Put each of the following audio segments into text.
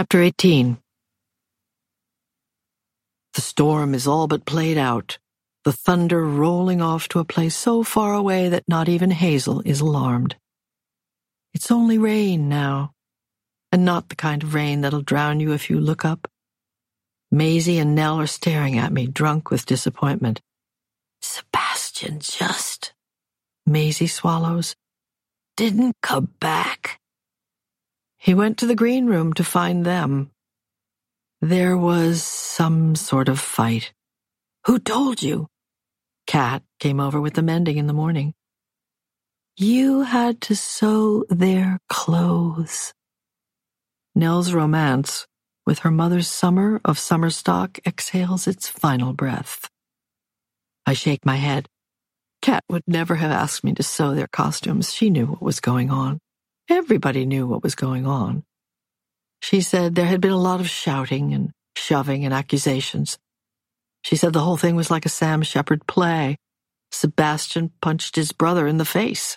Chapter 18 The storm is all but played out, the thunder rolling off to a place so far away that not even Hazel is alarmed. It's only rain now, and not the kind of rain that'll drown you if you look up. Maisie and Nell are staring at me, drunk with disappointment. Sebastian just, Maisie swallows, didn't come back. He went to the green room to find them. There was some sort of fight. Who told you? Kat came over with the mending in the morning. You had to sew their clothes. Nell's romance with her mother's summer of summer stock exhales its final breath. I shake my head. Kat would never have asked me to sew their costumes. She knew what was going on. Everybody knew what was going on. She said there had been a lot of shouting and shoving and accusations. She said the whole thing was like a Sam Shepard play. Sebastian punched his brother in the face.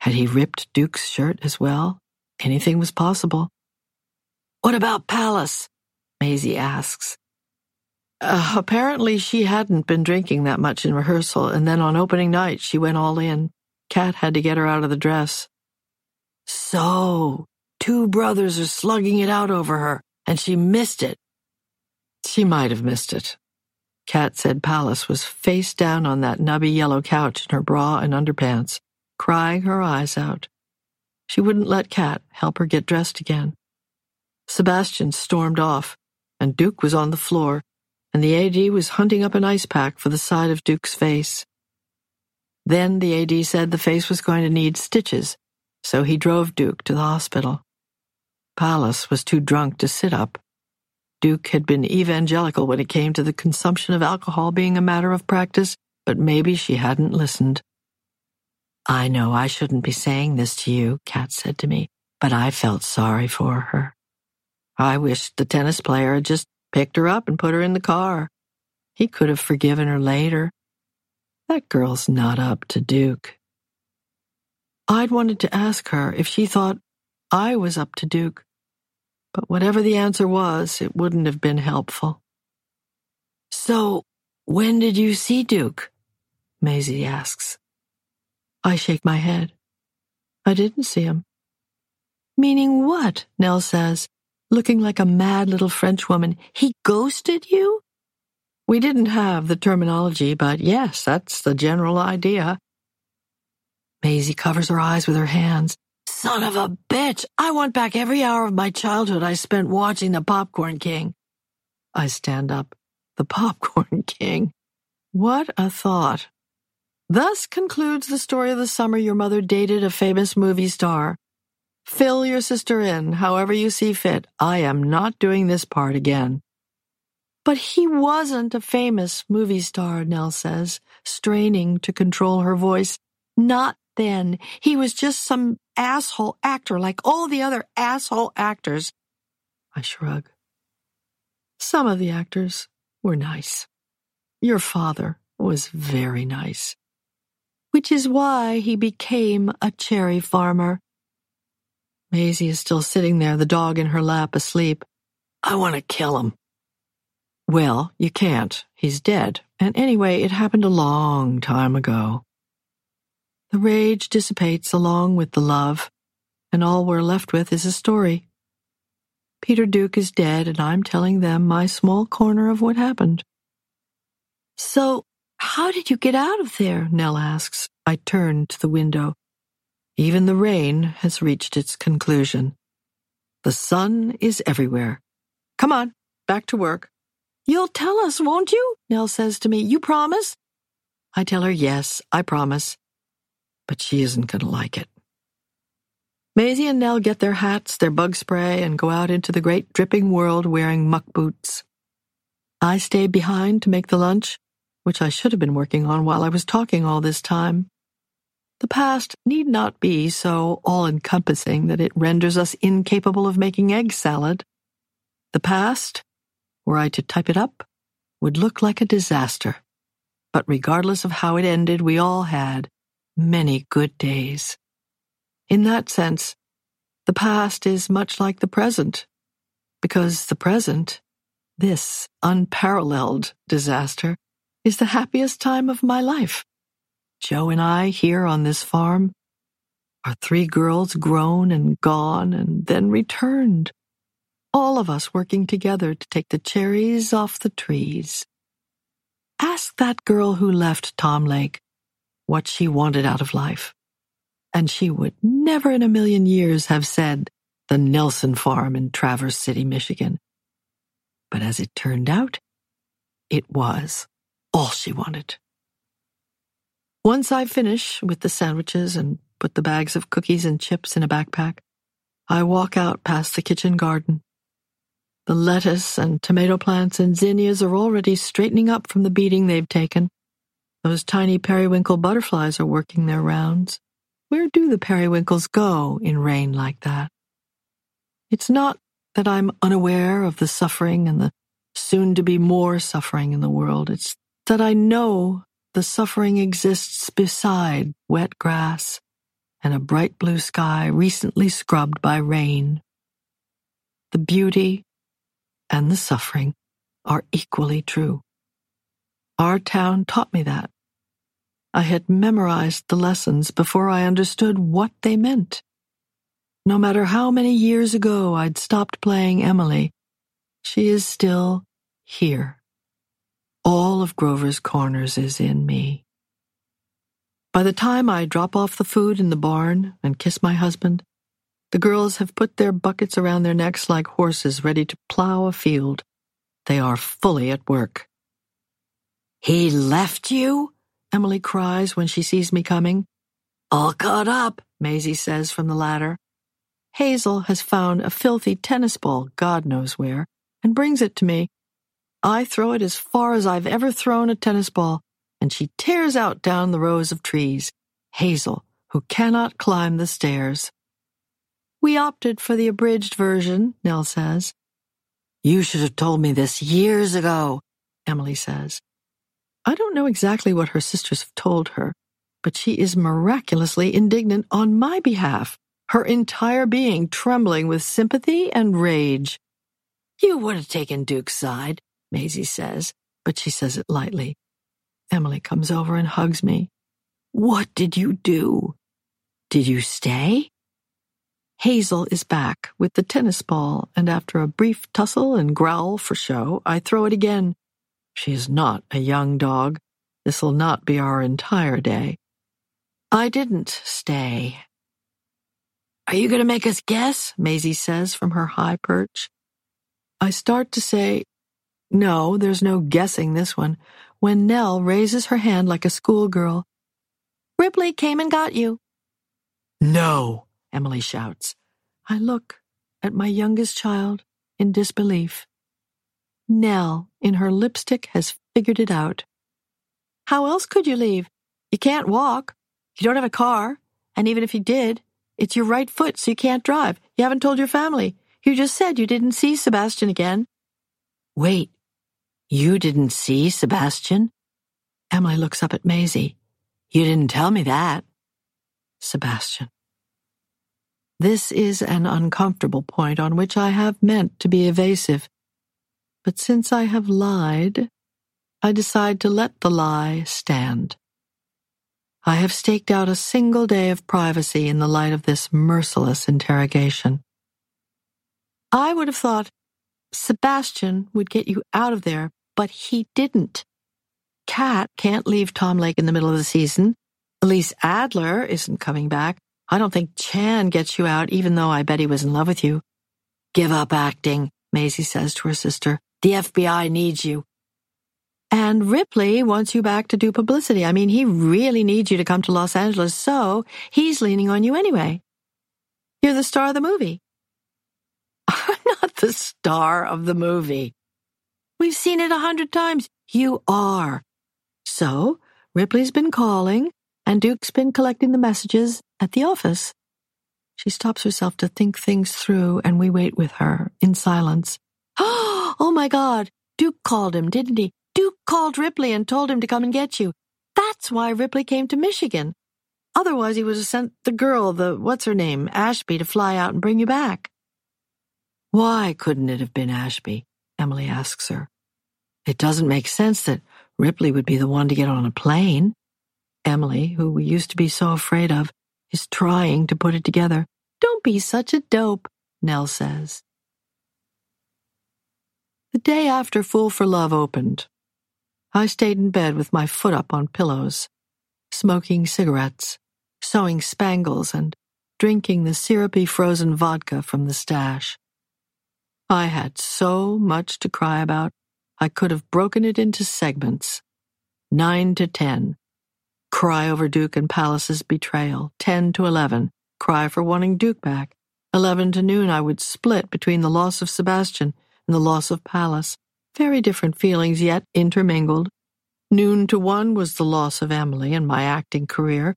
Had he ripped Duke's shirt as well? Anything was possible. What about Pallas? Maisie asks. Uh, apparently, she hadn't been drinking that much in rehearsal, and then on opening night, she went all in. Kat had to get her out of the dress. So, two brothers are slugging it out over her, and she missed it. She might have missed it. Kat said Pallas was face down on that nubby yellow couch in her bra and underpants, crying her eyes out. She wouldn't let Kat help her get dressed again. Sebastian stormed off, and Duke was on the floor, and the AD was hunting up an ice pack for the side of Duke's face. Then the AD said the face was going to need stitches, so he drove Duke to the hospital. Pallas was too drunk to sit up. Duke had been evangelical when it came to the consumption of alcohol being a matter of practice, but maybe she hadn't listened. I know I shouldn't be saying this to you, Kat said to me, but I felt sorry for her. I wished the tennis player had just picked her up and put her in the car. He could have forgiven her later. That girl's not up to Duke. I'd wanted to ask her if she thought I was up to Duke, but whatever the answer was, it wouldn't have been helpful. So, when did you see Duke? Maisie asks. I shake my head. I didn't see him. Meaning what? Nell says, looking like a mad little Frenchwoman. He ghosted you? We didn't have the terminology, but yes, that's the general idea. Maisie covers her eyes with her hands. Son of a bitch! I want back every hour of my childhood I spent watching The Popcorn King. I stand up. The Popcorn King. What a thought. Thus concludes the story of the summer your mother dated a famous movie star. Fill your sister in, however you see fit. I am not doing this part again. But he wasn't a famous movie star, Nell says, straining to control her voice. Not then. He was just some asshole actor like all the other asshole actors. I shrug. Some of the actors were nice. Your father was very nice. Which is why he became a cherry farmer. Maisie is still sitting there, the dog in her lap, asleep. I want to kill him. Well, you can't. He's dead. And anyway, it happened a long time ago. The rage dissipates along with the love, and all we're left with is a story. Peter Duke is dead, and I'm telling them my small corner of what happened. So, how did you get out of there? Nell asks. I turn to the window. Even the rain has reached its conclusion. The sun is everywhere. Come on, back to work. You'll tell us, won't you? Nell says to me. You promise? I tell her, yes, I promise but she isn't going to like it. Maisie and Nell get their hats, their bug spray, and go out into the great dripping world wearing muck boots. I stay behind to make the lunch, which I should have been working on while I was talking all this time. The past need not be so all encompassing that it renders us incapable of making egg salad. The past, were I to type it up, would look like a disaster. But regardless of how it ended, we all had, many good days. In that sense, the past is much like the present. because the present, this unparalleled disaster, is the happiest time of my life. Joe and I here on this farm, our three girls grown and gone and then returned. All of us working together to take the cherries off the trees. Ask that girl who left Tom Lake what she wanted out of life. And she would never in a million years have said the Nelson farm in Traverse City, Michigan. But as it turned out, it was all she wanted. Once I finish with the sandwiches and put the bags of cookies and chips in a backpack, I walk out past the kitchen garden. The lettuce and tomato plants and zinnias are already straightening up from the beating they've taken. Those tiny periwinkle butterflies are working their rounds. Where do the periwinkles go in rain like that? It's not that I'm unaware of the suffering and the soon to be more suffering in the world. It's that I know the suffering exists beside wet grass and a bright blue sky recently scrubbed by rain. The beauty and the suffering are equally true. Our town taught me that. I had memorized the lessons before I understood what they meant. No matter how many years ago I'd stopped playing Emily, she is still here. All of Grover's Corners is in me. By the time I drop off the food in the barn and kiss my husband, the girls have put their buckets around their necks like horses ready to plow a field. They are fully at work. He left you? Emily cries when she sees me coming. All caught up, Maisie says from the ladder. Hazel has found a filthy tennis ball, God knows where, and brings it to me. I throw it as far as I've ever thrown a tennis ball, and she tears out down the rows of trees. Hazel, who cannot climb the stairs. We opted for the abridged version, Nell says. You should have told me this years ago, Emily says. I don't know exactly what her sisters have told her, but she is miraculously indignant on my behalf, her entire being trembling with sympathy and rage. You would have taken Duke's side, Maisie says, but she says it lightly. Emily comes over and hugs me. What did you do? Did you stay? Hazel is back with the tennis ball, and after a brief tussle and growl for show, I throw it again. She is not a young dog. This will not be our entire day. I didn't stay. Are you going to make us guess? Maisie says from her high perch. I start to say, no, there's no guessing this one, when Nell raises her hand like a schoolgirl. Ripley came and got you. No, Emily shouts. I look at my youngest child in disbelief. Nell, in her lipstick, has figured it out. How else could you leave? You can't walk. You don't have a car. And even if you did, it's your right foot, so you can't drive. You haven't told your family. You just said you didn't see Sebastian again. Wait, you didn't see Sebastian? Emily looks up at Maisie. You didn't tell me that. Sebastian. This is an uncomfortable point on which I have meant to be evasive. But since I have lied, I decide to let the lie stand. I have staked out a single day of privacy in the light of this merciless interrogation. I would have thought Sebastian would get you out of there, but he didn't. Kat can't leave Tom Lake in the middle of the season. Elise Adler isn't coming back. I don't think Chan gets you out, even though I bet he was in love with you. Give up acting, Maisie says to her sister. The FBI needs you. And Ripley wants you back to do publicity. I mean, he really needs you to come to Los Angeles, so he's leaning on you anyway. You're the star of the movie. I'm not the star of the movie. We've seen it a hundred times. You are. So, Ripley's been calling, and Duke's been collecting the messages at the office. She stops herself to think things through, and we wait with her in silence. Oh, Oh my God, Duke called him, didn't he? Duke called Ripley and told him to come and get you. That's why Ripley came to Michigan. Otherwise, he would have sent the girl, the what's her name, Ashby, to fly out and bring you back. Why couldn't it have been Ashby? Emily asks her. It doesn't make sense that Ripley would be the one to get on a plane. Emily, who we used to be so afraid of, is trying to put it together. Don't be such a dope, Nell says. The day after Fool for Love opened, I stayed in bed with my foot up on pillows, smoking cigarettes, sewing spangles, and drinking the syrupy frozen vodka from the stash. I had so much to cry about, I could have broken it into segments. Nine to ten. Cry over Duke and Pallas's betrayal. Ten to eleven. Cry for wanting Duke back. Eleven to noon, I would split between the loss of Sebastian and the loss of Pallas. Very different feelings, yet intermingled. Noon to one was the loss of Emily and my acting career.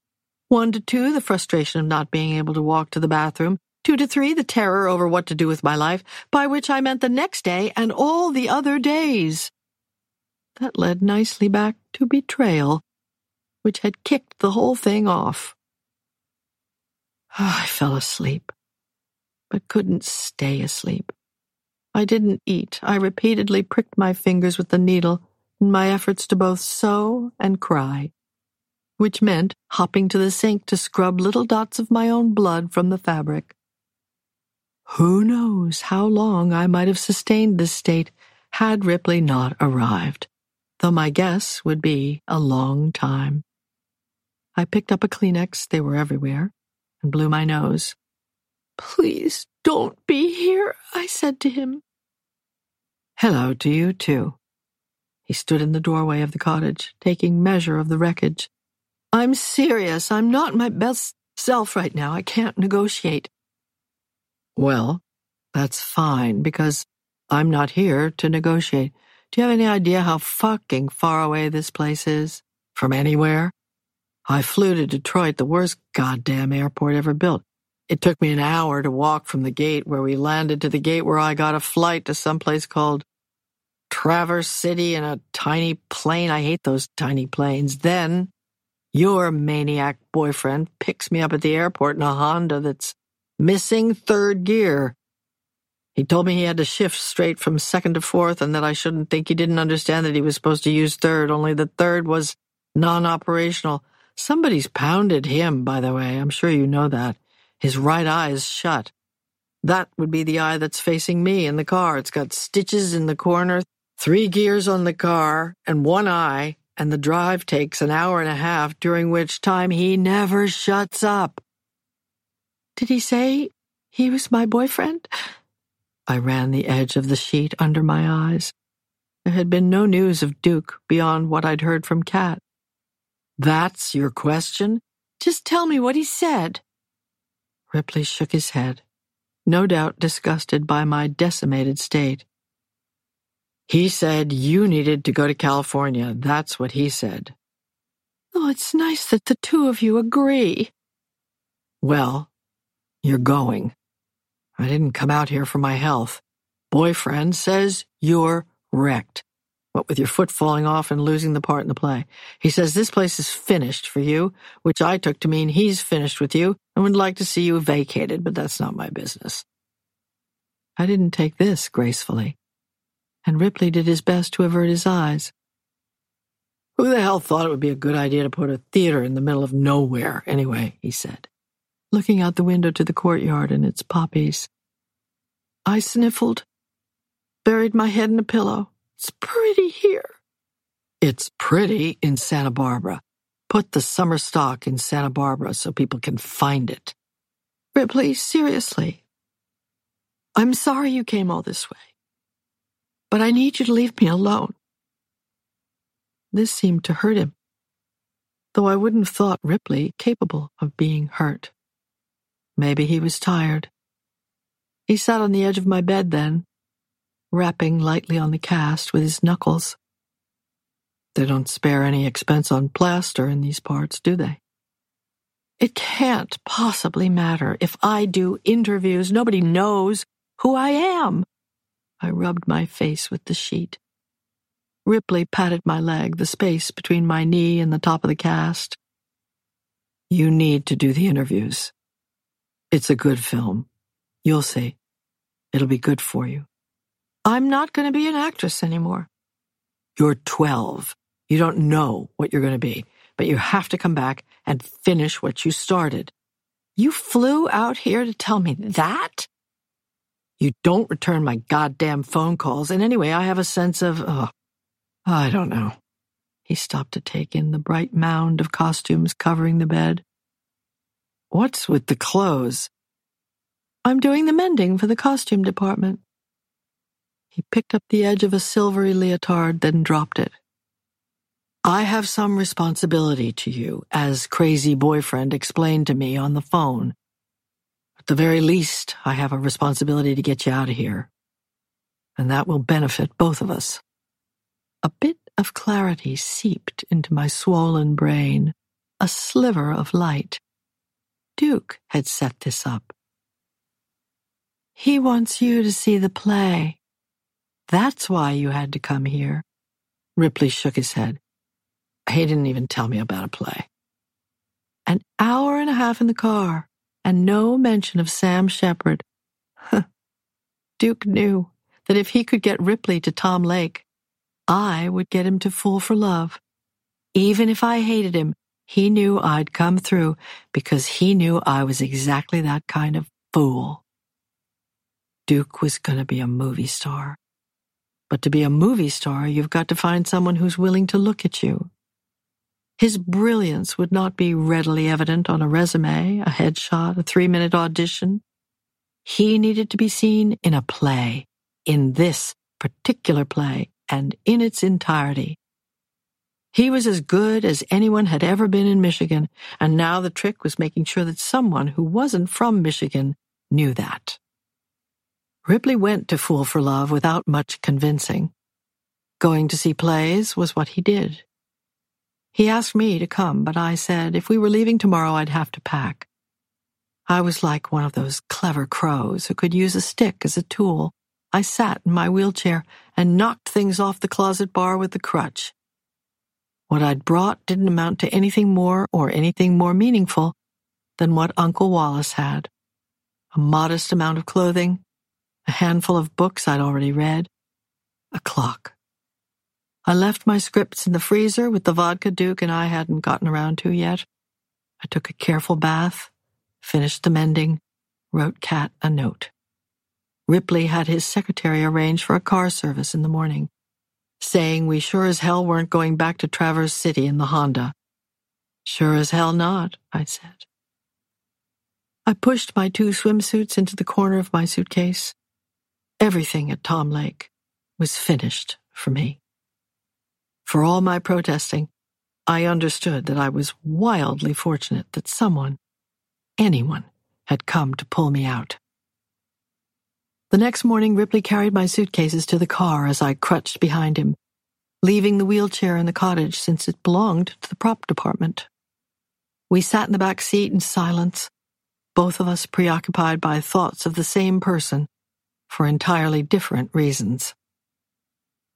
One to two, the frustration of not being able to walk to the bathroom. Two to three, the terror over what to do with my life, by which I meant the next day and all the other days. That led nicely back to betrayal, which had kicked the whole thing off. Ah, I fell asleep, but couldn't stay asleep. I didn't eat. I repeatedly pricked my fingers with the needle in my efforts to both sew and cry, which meant hopping to the sink to scrub little dots of my own blood from the fabric. Who knows how long I might have sustained this state had Ripley not arrived, though my guess would be a long time. I picked up a Kleenex, they were everywhere, and blew my nose. Please don't be here, I said to him. Hello to you, too. He stood in the doorway of the cottage, taking measure of the wreckage. I'm serious. I'm not my best self right now. I can't negotiate. Well, that's fine, because I'm not here to negotiate. Do you have any idea how fucking far away this place is? From anywhere? I flew to Detroit, the worst goddamn airport ever built. It took me an hour to walk from the gate where we landed to the gate where I got a flight to some place called Traverse City in a tiny plane. I hate those tiny planes. Then your maniac boyfriend picks me up at the airport in a Honda that's missing third gear. He told me he had to shift straight from second to fourth and that I shouldn't think he didn't understand that he was supposed to use third, only the third was non operational. Somebody's pounded him, by the way. I'm sure you know that. His right eye is shut. That would be the eye that's facing me in the car. It's got stitches in the corner, three gears on the car, and one eye, and the drive takes an hour and a half, during which time he never shuts up. Did he say he was my boyfriend? I ran the edge of the sheet under my eyes. There had been no news of Duke beyond what I'd heard from Kat. That's your question? Just tell me what he said. Ripley shook his head, no doubt disgusted by my decimated state. He said you needed to go to California. That's what he said. Oh, it's nice that the two of you agree. Well, you're going. I didn't come out here for my health. Boyfriend says you're wrecked. What with your foot falling off and losing the part in the play. He says this place is finished for you, which I took to mean he's finished with you and would like to see you vacated, but that's not my business. I didn't take this gracefully, and Ripley did his best to avert his eyes. Who the hell thought it would be a good idea to put a theater in the middle of nowhere, anyway? he said, looking out the window to the courtyard and its poppies. I sniffled, buried my head in a pillow. It's pretty here. It's pretty in Santa Barbara. Put the summer stock in Santa Barbara so people can find it. Ripley, seriously. I'm sorry you came all this way. But I need you to leave me alone. This seemed to hurt him, though I wouldn't have thought Ripley capable of being hurt. Maybe he was tired. He sat on the edge of my bed then, rapping lightly on the cast with his knuckles. They don't spare any expense on plaster in these parts, do they? It can't possibly matter. If I do interviews, nobody knows who I am. I rubbed my face with the sheet. Ripley patted my leg, the space between my knee and the top of the cast. You need to do the interviews. It's a good film. You'll see. It'll be good for you. I'm not going to be an actress anymore. You're 12. You don't know what you're going to be, but you have to come back and finish what you started. You flew out here to tell me that? You don't return my goddamn phone calls, and anyway, I have a sense of, oh, I don't know. He stopped to take in the bright mound of costumes covering the bed. What's with the clothes? I'm doing the mending for the costume department. He picked up the edge of a silvery leotard, then dropped it. I have some responsibility to you, as crazy boyfriend explained to me on the phone. At the very least, I have a responsibility to get you out of here. And that will benefit both of us. A bit of clarity seeped into my swollen brain, a sliver of light. Duke had set this up. He wants you to see the play. That's why you had to come here. Ripley shook his head. He didn't even tell me about a play. An hour and a half in the car, and no mention of Sam Shepard. Duke knew that if he could get Ripley to Tom Lake, I would get him to Fool for Love. Even if I hated him, he knew I'd come through because he knew I was exactly that kind of fool. Duke was going to be a movie star. But to be a movie star, you've got to find someone who's willing to look at you. His brilliance would not be readily evident on a resume, a headshot, a three minute audition. He needed to be seen in a play, in this particular play, and in its entirety. He was as good as anyone had ever been in Michigan, and now the trick was making sure that someone who wasn't from Michigan knew that. Ripley went to Fool for Love without much convincing. Going to see plays was what he did. He asked me to come, but I said if we were leaving tomorrow, I'd have to pack. I was like one of those clever crows who could use a stick as a tool. I sat in my wheelchair and knocked things off the closet bar with the crutch. What I'd brought didn't amount to anything more or anything more meaningful than what Uncle Wallace had. A modest amount of clothing, a handful of books I'd already read, a clock. I left my scripts in the freezer with the vodka Duke and I hadn't gotten around to yet. I took a careful bath, finished the mending, wrote Kat a note. Ripley had his secretary arrange for a car service in the morning, saying we sure as hell weren't going back to Traverse City in the Honda. Sure as hell not, I said. I pushed my two swimsuits into the corner of my suitcase. Everything at Tom Lake was finished for me. For all my protesting, I understood that I was wildly fortunate that someone, anyone, had come to pull me out. The next morning, Ripley carried my suitcases to the car as I crutched behind him, leaving the wheelchair in the cottage since it belonged to the prop department. We sat in the back seat in silence, both of us preoccupied by thoughts of the same person for entirely different reasons.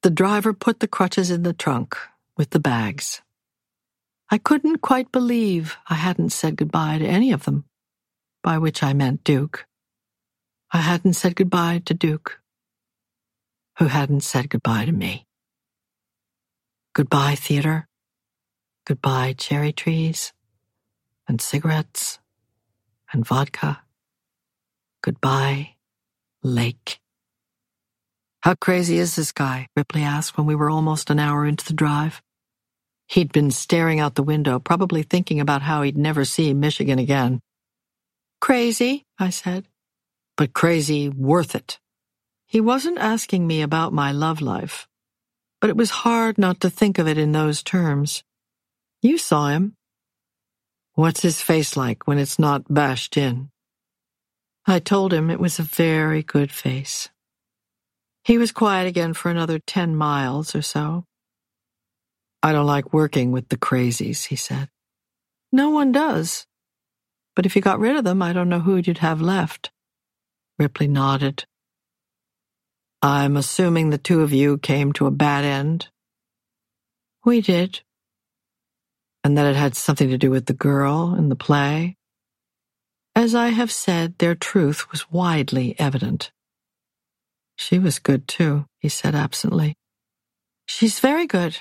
The driver put the crutches in the trunk with the bags. I couldn't quite believe I hadn't said goodbye to any of them, by which I meant Duke. I hadn't said goodbye to Duke, who hadn't said goodbye to me. Goodbye, theater. Goodbye, cherry trees, and cigarettes, and vodka. Goodbye, lake. How crazy is this guy? Ripley asked when we were almost an hour into the drive. He'd been staring out the window, probably thinking about how he'd never see Michigan again. Crazy, I said but crazy worth it. He wasn't asking me about my love life, but it was hard not to think of it in those terms. You saw him. What's his face like when it's not bashed in? I told him it was a very good face. He was quiet again for another ten miles or so. I don't like working with the crazies, he said. No one does. But if you got rid of them, I don't know who you'd have left. Ripley nodded. I'm assuming the two of you came to a bad end? We did. And that it had something to do with the girl in the play? As I have said, their truth was widely evident. She was good, too, he said absently. She's very good.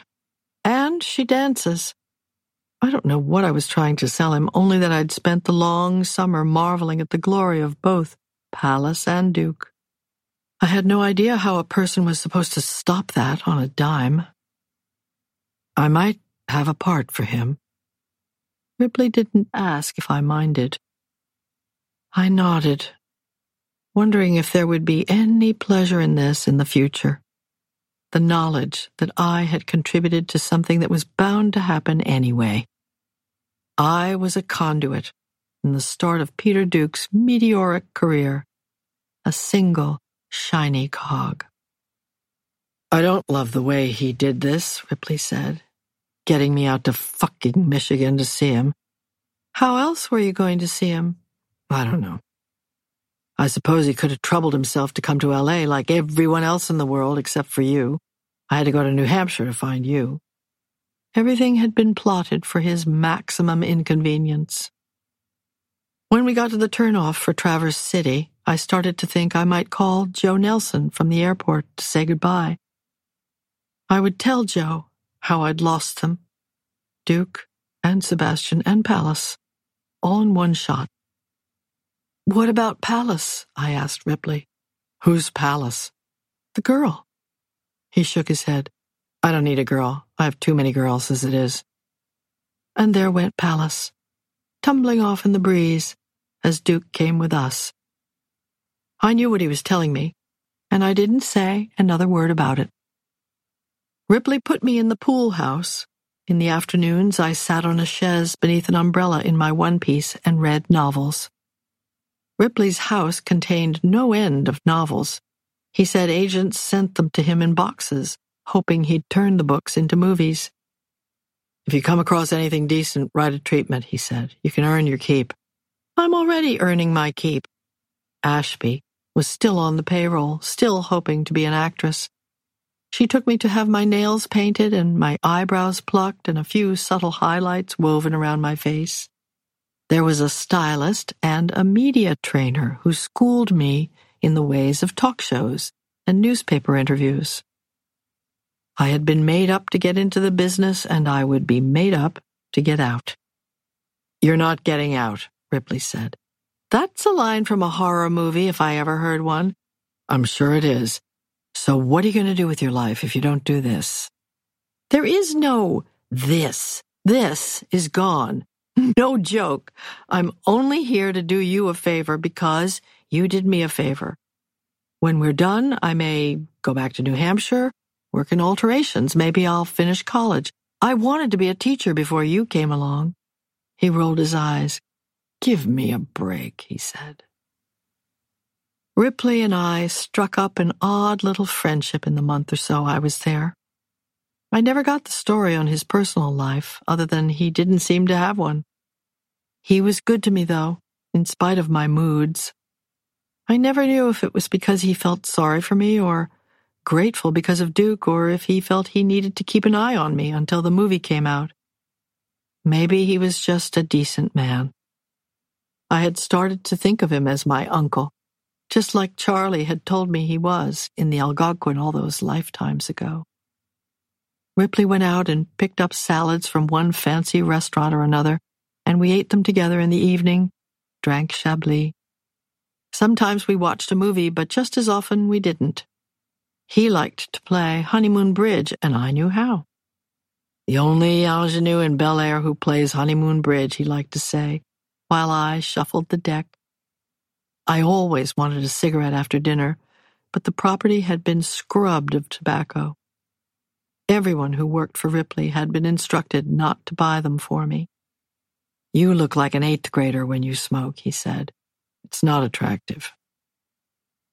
And she dances. I don't know what I was trying to sell him, only that I'd spent the long summer marveling at the glory of both Pallas and Duke. I had no idea how a person was supposed to stop that on a dime. I might have a part for him. Ripley didn't ask if I minded. I nodded, wondering if there would be any pleasure in this in the future. The knowledge that I had contributed to something that was bound to happen anyway. I was a conduit in the start of Peter Duke's meteoric career, a single shiny cog. I don't love the way he did this, Ripley said, getting me out to fucking Michigan to see him. How else were you going to see him? I don't know. I suppose he could have troubled himself to come to LA like everyone else in the world except for you. I had to go to New Hampshire to find you. Everything had been plotted for his maximum inconvenience. When we got to the turnoff for Traverse City, I started to think I might call Joe Nelson from the airport to say goodbye. I would tell Joe how I'd lost them Duke and Sebastian and Pallas, all in one shot. What about Pallas? I asked Ripley. Who's Pallas? The girl. He shook his head. I don't need a girl. I have too many girls as it is. And there went Pallas, tumbling off in the breeze as Duke came with us. I knew what he was telling me, and I didn't say another word about it. Ripley put me in the pool house. In the afternoons, I sat on a chaise beneath an umbrella in my one piece and read novels. Ripley's house contained no end of novels. He said agents sent them to him in boxes, hoping he'd turn the books into movies. If you come across anything decent, write a treatment, he said. You can earn your keep. I'm already earning my keep. Ashby, was still on the payroll, still hoping to be an actress. She took me to have my nails painted and my eyebrows plucked and a few subtle highlights woven around my face. There was a stylist and a media trainer who schooled me in the ways of talk shows and newspaper interviews. I had been made up to get into the business, and I would be made up to get out. You're not getting out, Ripley said. That's a line from a horror movie if I ever heard one. I'm sure it is. So what are you going to do with your life if you don't do this? There is no this. This is gone. No joke. I'm only here to do you a favor because you did me a favor. When we're done, I may go back to New Hampshire, work in alterations. Maybe I'll finish college. I wanted to be a teacher before you came along. He rolled his eyes. Give me a break, he said. Ripley and I struck up an odd little friendship in the month or so I was there. I never got the story on his personal life, other than he didn't seem to have one. He was good to me, though, in spite of my moods. I never knew if it was because he felt sorry for me or grateful because of Duke or if he felt he needed to keep an eye on me until the movie came out. Maybe he was just a decent man. I had started to think of him as my uncle, just like Charlie had told me he was in the Algonquin all those lifetimes ago. Ripley went out and picked up salads from one fancy restaurant or another, and we ate them together in the evening, drank Chablis. Sometimes we watched a movie, but just as often we didn't. He liked to play Honeymoon Bridge, and I knew how. The only ingenue in Bel Air who plays Honeymoon Bridge, he liked to say, while I shuffled the deck. I always wanted a cigarette after dinner, but the property had been scrubbed of tobacco. Everyone who worked for Ripley had been instructed not to buy them for me. You look like an eighth grader when you smoke, he said. It's not attractive.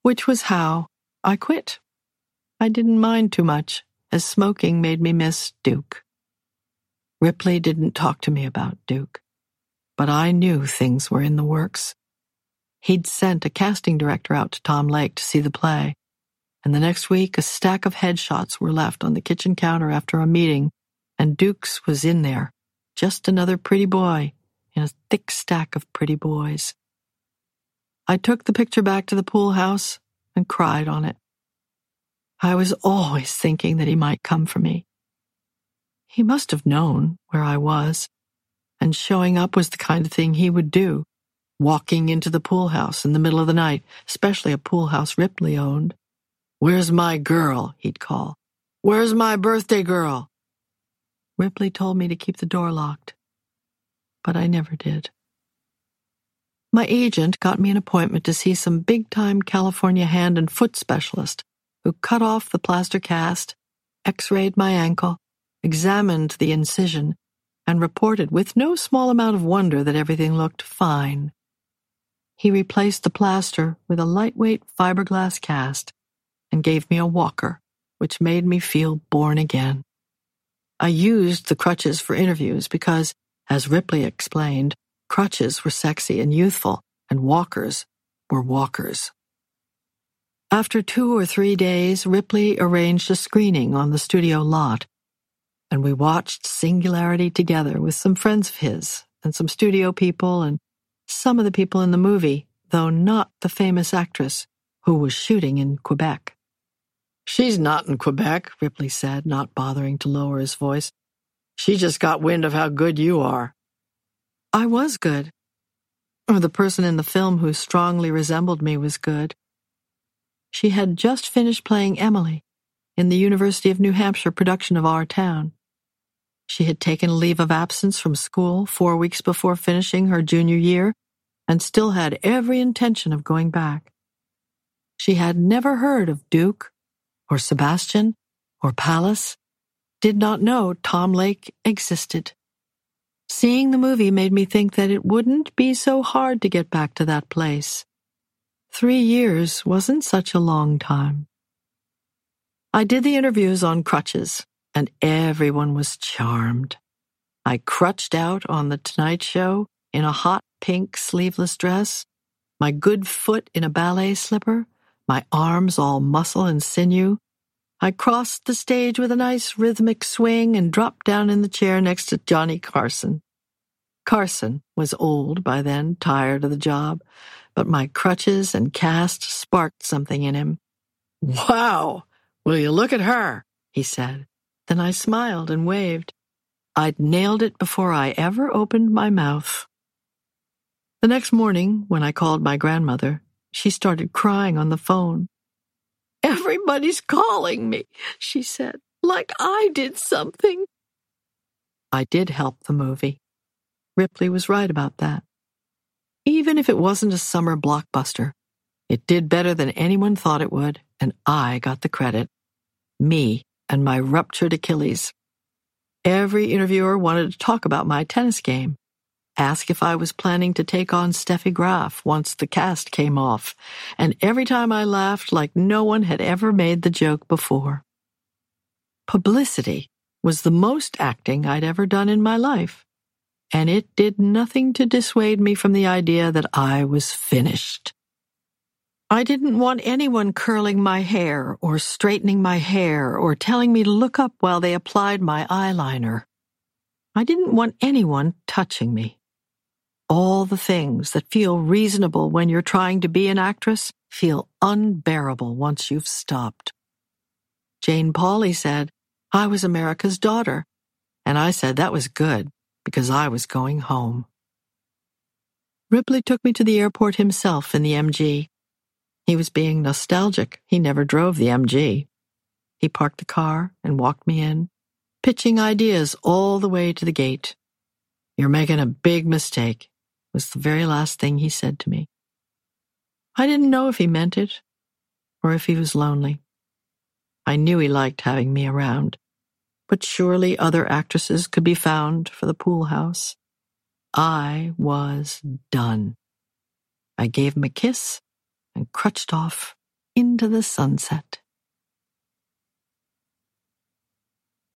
Which was how I quit. I didn't mind too much, as smoking made me miss Duke. Ripley didn't talk to me about Duke but I knew things were in the works. He'd sent a casting director out to Tom Lake to see the play, and the next week a stack of headshots were left on the kitchen counter after a meeting, and Dukes was in there, just another pretty boy in a thick stack of pretty boys. I took the picture back to the pool house and cried on it. I was always thinking that he might come for me. He must have known where I was, and showing up was the kind of thing he would do, walking into the pool house in the middle of the night, especially a pool house Ripley owned. Where's my girl? he'd call. Where's my birthday girl? Ripley told me to keep the door locked, but I never did. My agent got me an appointment to see some big time California hand and foot specialist who cut off the plaster cast, x rayed my ankle, examined the incision, and reported with no small amount of wonder that everything looked fine. He replaced the plaster with a lightweight fiberglass cast and gave me a walker, which made me feel born again. I used the crutches for interviews because, as Ripley explained, crutches were sexy and youthful, and walkers were walkers. After two or three days, Ripley arranged a screening on the studio lot, and we watched Singularity together with some friends of his and some studio people and some of the people in the movie, though not the famous actress who was shooting in Quebec. She's not in Quebec, Ripley said, not bothering to lower his voice. She just got wind of how good you are. I was good. Or the person in the film who strongly resembled me was good. She had just finished playing Emily in the University of New Hampshire production of Our Town. She had taken leave of absence from school four weeks before finishing her junior year and still had every intention of going back. She had never heard of Duke or Sebastian or Pallas, did not know Tom Lake existed. Seeing the movie made me think that it wouldn't be so hard to get back to that place. Three years wasn't such a long time. I did the interviews on crutches, and everyone was charmed. I crutched out on The Tonight Show in a hot pink sleeveless dress, my good foot in a ballet slipper, my arms all muscle and sinew. I crossed the stage with a nice rhythmic swing and dropped down in the chair next to Johnny Carson. Carson was old by then, tired of the job, but my crutches and cast sparked something in him. Wow! Will you look at her? he said. Then I smiled and waved. I'd nailed it before I ever opened my mouth. The next morning, when I called my grandmother, she started crying on the phone. Everybody's calling me, she said, like I did something. I did help the movie. Ripley was right about that. Even if it wasn't a summer blockbuster, it did better than anyone thought it would, and I got the credit. Me and my ruptured Achilles. Every interviewer wanted to talk about my tennis game, ask if I was planning to take on Steffi Graf once the cast came off, and every time I laughed like no one had ever made the joke before. Publicity was the most acting I'd ever done in my life, and it did nothing to dissuade me from the idea that I was finished. I didn't want anyone curling my hair or straightening my hair or telling me to look up while they applied my eyeliner. I didn't want anyone touching me. All the things that feel reasonable when you're trying to be an actress feel unbearable once you've stopped. Jane Pauley said, I was America's daughter. And I said that was good because I was going home. Ripley took me to the airport himself in the MG. He was being nostalgic. He never drove the MG. He parked the car and walked me in, pitching ideas all the way to the gate. You're making a big mistake was the very last thing he said to me. I didn't know if he meant it or if he was lonely. I knew he liked having me around, but surely other actresses could be found for the pool house. I was done. I gave him a kiss and crutched off into the sunset.